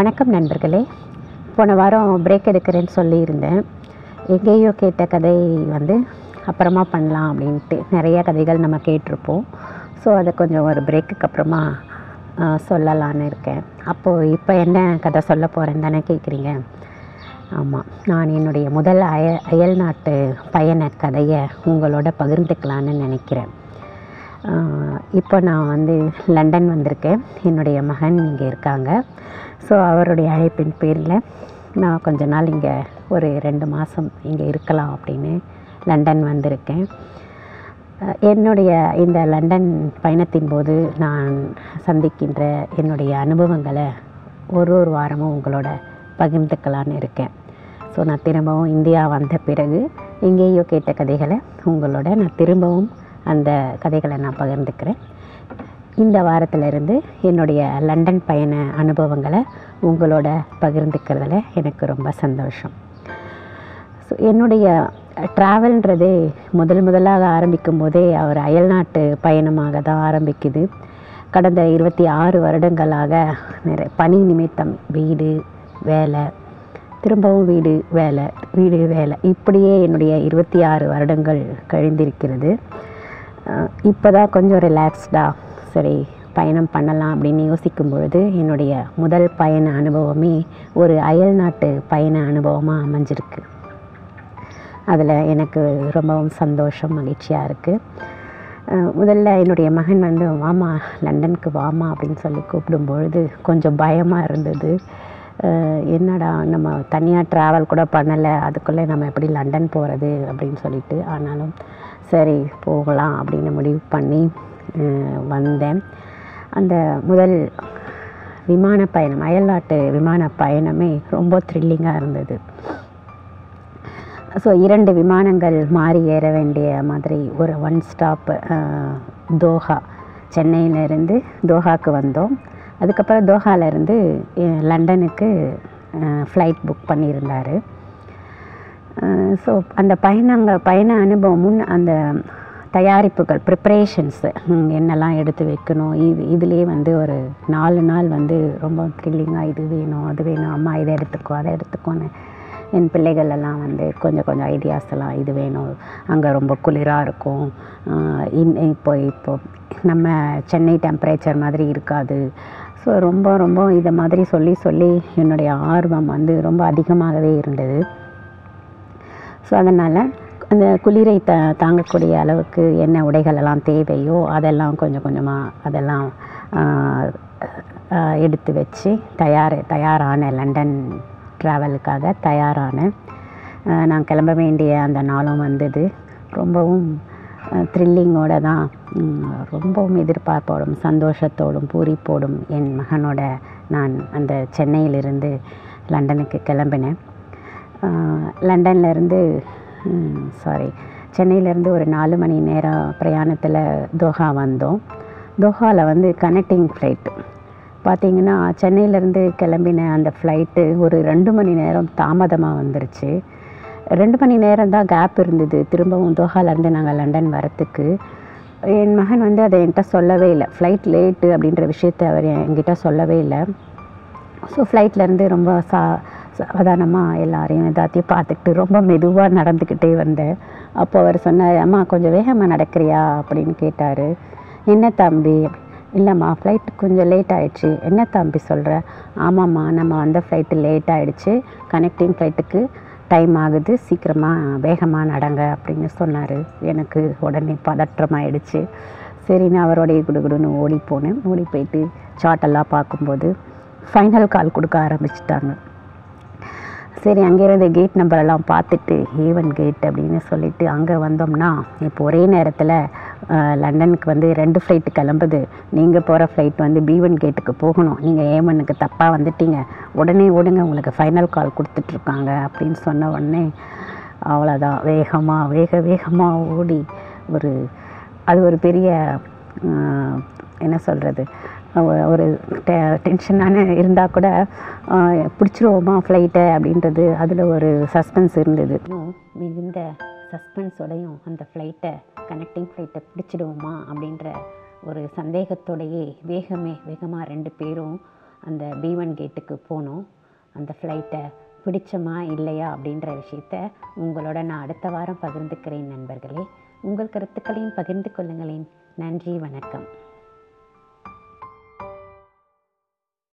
வணக்கம் நண்பர்களே. போன வாரம் பிரேக் எடுக்கிறேன்னு சொல்லியிருந்தேன். எங்கேயோ கேட்ட கதை வந்து அப்புறமா பண்ணலாம் அப்படின்ட்டு நிறைய கதைகள் நம்ம கேட்டிருப்போம். ஸோ அதை கொஞ்சம் ஒரு பிரேக்குக்கு அப்புறமா சொல்லலான்னு இருக்கேன். அப்போது இப்போ என்ன கதை சொல்ல போகிறேன்னு தானே கேட்குறீங்க ஆமாம் நான் என்னுடைய முதல் அய அயல் நாட்டு பயண கதையை உங்களோட பகிர்ந்துக்கலான்னு நினைக்கிறேன். இப்போ நான் வந்து லண்டன் வந்திருக்கேன். என்னுடைய மகன் இங்கே இருக்காங்க. ஸோ அவருடைய அழைப்பின் பேரில் நான் கொஞ்ச நாள் இங்கே ஒரு ரெண்டு மாதம் இங்கே இருக்கலாம் அப்படின்னு லண்டன் வந்திருக்கேன். என்னுடைய இந்த லண்டன் பயணத்தின் போது நான் சந்திக்கின்ற என்னுடைய அனுபவங்களை ஒரு ஒரு வாரமும் உங்களோட பகிர்ந்துக்கலான்னு இருக்கேன். ஸோ நான் திரும்பவும் இந்தியா வந்த பிறகு எங்கேயோ கேட்ட கதைகளை உங்களோட நான் திரும்பவும் அந்த கதைகளை நான் பகிர்ந்துக்கிறேன். இந்த வாரத்திலிருந்து என்னுடைய லண்டன் பயண அனுபவங்களை உங்களோட பகிர்ந்துக்கிறதுல எனக்கு ரொம்ப சந்தோஷம். ஸோ என்னுடைய ட்ராவல்ன்றதே முதல் முதலாக ஆரம்பிக்கும் போதே அவர் அயல்நாட்டு பயணமாக தான் ஆரம்பிக்குது. கடந்த இருபத்தி ஆறு வருடங்களாக நிறைய பணி நிமித்தம் வீடு வேலை திரும்பவும் வீடு வேலை வீடு வேலை இப்படியே என்னுடைய இருபத்தி ஆறு வருடங்கள் கழிந்திருக்கிறது. இப்போ தான் கொஞ்சம் ரிலாக்ஸ்டாக சரி பயணம் பண்ணலாம் அப்படின்னு யோசிக்கும் பொழுது என்னுடைய முதல் பயண அனுபவமே ஒரு அயல் நாட்டு பயண அனுபவமாக அமைஞ்சிருக்கு. அதில் எனக்கு ரொம்பவும் சந்தோஷம் மகிழ்ச்சியாக இருக்குது முதல்ல என்னுடைய மகன் வந்து வாமா லண்டனுக்கு வாமா அப்படின்னு சொல்லி கூப்பிடும் பொழுது கொஞ்சம் பயமாக இருந்தது. என்னடா நம்ம தனியாக ட்ராவல் கூட பண்ணலை அதுக்குள்ளே நம்ம எப்படி லண்டன் போகிறது அப்படின்னு சொல்லிட்டு ஆனாலும் சரி போகலாம் அப்படின்னு முடிவு பண்ணி வந்தேன். அந்த முதல் விமான பயணம் அயல்நாட்டு விமான பயணமே ரொம்ப த்ரில்லிங்காக இருந்தது. ஸோ இரண்டு விமானங்கள் மாறி ஏற வேண்டிய மாதிரி ஒரு ஒன் ஸ்டாப் தோஹா. சென்னையிலேருந்து தோஹாக்கு வந்தோம். அதுக்கப்புறம் தோஹாலேருந்து லண்டனுக்கு ஃப்ளைட் புக் பண்ணியிருந்தார். ஸோ அந்த பயணங்கள் பயண அனுபவமும் அந்த தயாரிப்புகள் ப்ரிப்ரேஷன்ஸு என்னெல்லாம் எடுத்து வைக்கணும் இது இதுலேயே வந்து ஒரு நாலு நாள் வந்து ரொம்ப த்ரில்லிங்காக இது வேணும் அது வேணும் அம்மா இதை எடுத்துக்கோ அதை எடுத்துக்கோன்னு என் பிள்ளைகள் எல்லாம் வந்து கொஞ்சம் கொஞ்சம் ஐடியாஸ் எல்லாம் இது வேணும் அங்கே ரொம்ப குளிராக இருக்கும் இன் இப்போ இப்போ நம்ம சென்னை டெம்பரேச்சர் மாதிரி இருக்காது ஸோ ரொம்ப ரொம்ப இதை மாதிரி சொல்லி சொல்லி என்னுடைய ஆர்வம் வந்து ரொம்ப அதிகமாகவே இருந்தது. ஸோ அதனால் அந்த குளிரை த தாங்கக்கூடிய அளவுக்கு என்ன உடைகள் எல்லாம் தேவையோ அதெல்லாம் கொஞ்சம் கொஞ்சமாக அதெல்லாம் எடுத்து வச்சு தயார் தயாரான லண்டன் ட்ராவலுக்காக தயாரான நான் கிளம்ப வேண்டிய அந்த நாளும் வந்தது. ரொம்பவும் த்ரில்லிங்கோட தான் ரொம்பவும் எதிர்பார்ப்போடும் சந்தோஷத்தோடும் பூரிப்போடும் என் மகனோட நான் அந்த சென்னையிலிருந்து லண்டனுக்கு கிளம்பினேன். லண்டன்லேருந்து சாரி சென்னையிலேருந்து ஒரு நாலு மணி நேரம் பிரயாணத்தில் தோஹா வந்தோம். தோஹாவில் வந்து கனெக்டிங் ஃப்ளைட்டு பார்த்திங்கன்னா சென்னையிலேருந்து கிளம்பின அந்த ஃப்ளைட்டு ஒரு ரெண்டு மணி நேரம் தாமதமாக வந்துருச்சு. ரெண்டு மணி நேரம் தான் கேப் இருந்தது. திரும்பவும் தோஹாலேருந்து நாங்கள் லண்டன் வரத்துக்கு. என் மகன் வந்து அதை என்கிட்ட சொல்லவே இல்லை. ஃப்ளைட் லேட்டு அப்படின்ற விஷயத்தை அவர் என்கிட்ட சொல்லவே இல்லை. ஸோ ஃப்ளைட்லேருந்து ரொம்ப சா சாதாரணமாக எல்லாரையும் எல்லாத்தையும் பார்த்துக்கிட்டு ரொம்ப மெதுவாக நடந்துக்கிட்டே வந்தேன். அப்போ அவர் சொன்னார் அம்மா கொஞ்சம் வேகமாக நடக்கிறியா? அப்படின்னு கேட்டார். என்ன தம்பி? இல்லைம்மா ஃப்ளைட் கொஞ்சம் லேட் ஆகிடுச்சு என்ன தம்பி சொல்கிற ஆமாம்மா நம்ம வந்த ஃப்ளைட்டு லேட் ஆகிடுச்சு கனெக்டிங் ஃப்ளைட்டுக்கு டைம் ஆகுது. சீக்கிரமாக வேகமாக நடங்க அப்படின்னு சொன்னார். எனக்கு உடனே பதற்றமாயிடுச்சு. சரின்னு அவரோடைய குடுகுடுன்னு ஓடி போனேன். ஓடி போயிட்டு சார்ட்டெல்லாம் பார்க்கும்போது ஃபைனல் கால் கொடுக்க ஆரம்பிச்சிட்டாங்க. சரி அங்கேருந்து கேட் நம்பரெல்லாம் பார்த்துட்டு ஏவன் கேட் அப்படின்னு சொல்லிட்டு அங்கே வந்தோம்னா இப்போ ஒரே நேரத்தில் லண்டனுக்கு வந்து ரெண்டு ஃப்ளைட்டு கிளம்புது. நீங்கள் போகிற ஃப்ளைட் வந்து பி ஒன் கேட்டுக்கு போகணும். நீங்கள் ஏமனுக்கு தப்பாக வந்துட்டீங்க. உடனே ஓடுங்க உங்களுக்கு ஃபைனல் கால் கொடுத்துட்ருக்காங்க அப்படின்னு சொன்ன உடனே அவ்வளோதான் வேகமாக வேக வேகமாக ஓடி ஒரு அது ஒரு பெரிய என்ன சொல்கிறது ஒரு டெ டென்ஷனான இருந்தால் கூட பிடிச்சிருவோமா ஃப்ளைட்டை அப்படின்றது அதில் ஒரு சஸ்பென்ஸ் இருந்தது. மிகுந்த சஸ்பென்ஸோடையும் அந்த ஃப்ளைட்டை கனெக்டிங் ஃப்ளைட்டை பிடிச்சிடுவோமா அப்படின்ற ஒரு சந்தேகத்தோடையே வேகமே வேகமாக ரெண்டு பேரும் அந்த பி ஒன் கேட்டுக்கு போனோம். அந்த ஃப்ளைட்டை பிடிச்சமா இல்லையா அப்படின்ற விஷயத்த உங்களோட நான் அடுத்த வாரம் பகிர்ந்துக்கிறேன் நண்பர்களே. உங்கள் கருத்துக்களையும் பகிர்ந்து கொள்ளுங்களேன். நன்றி வணக்கம்.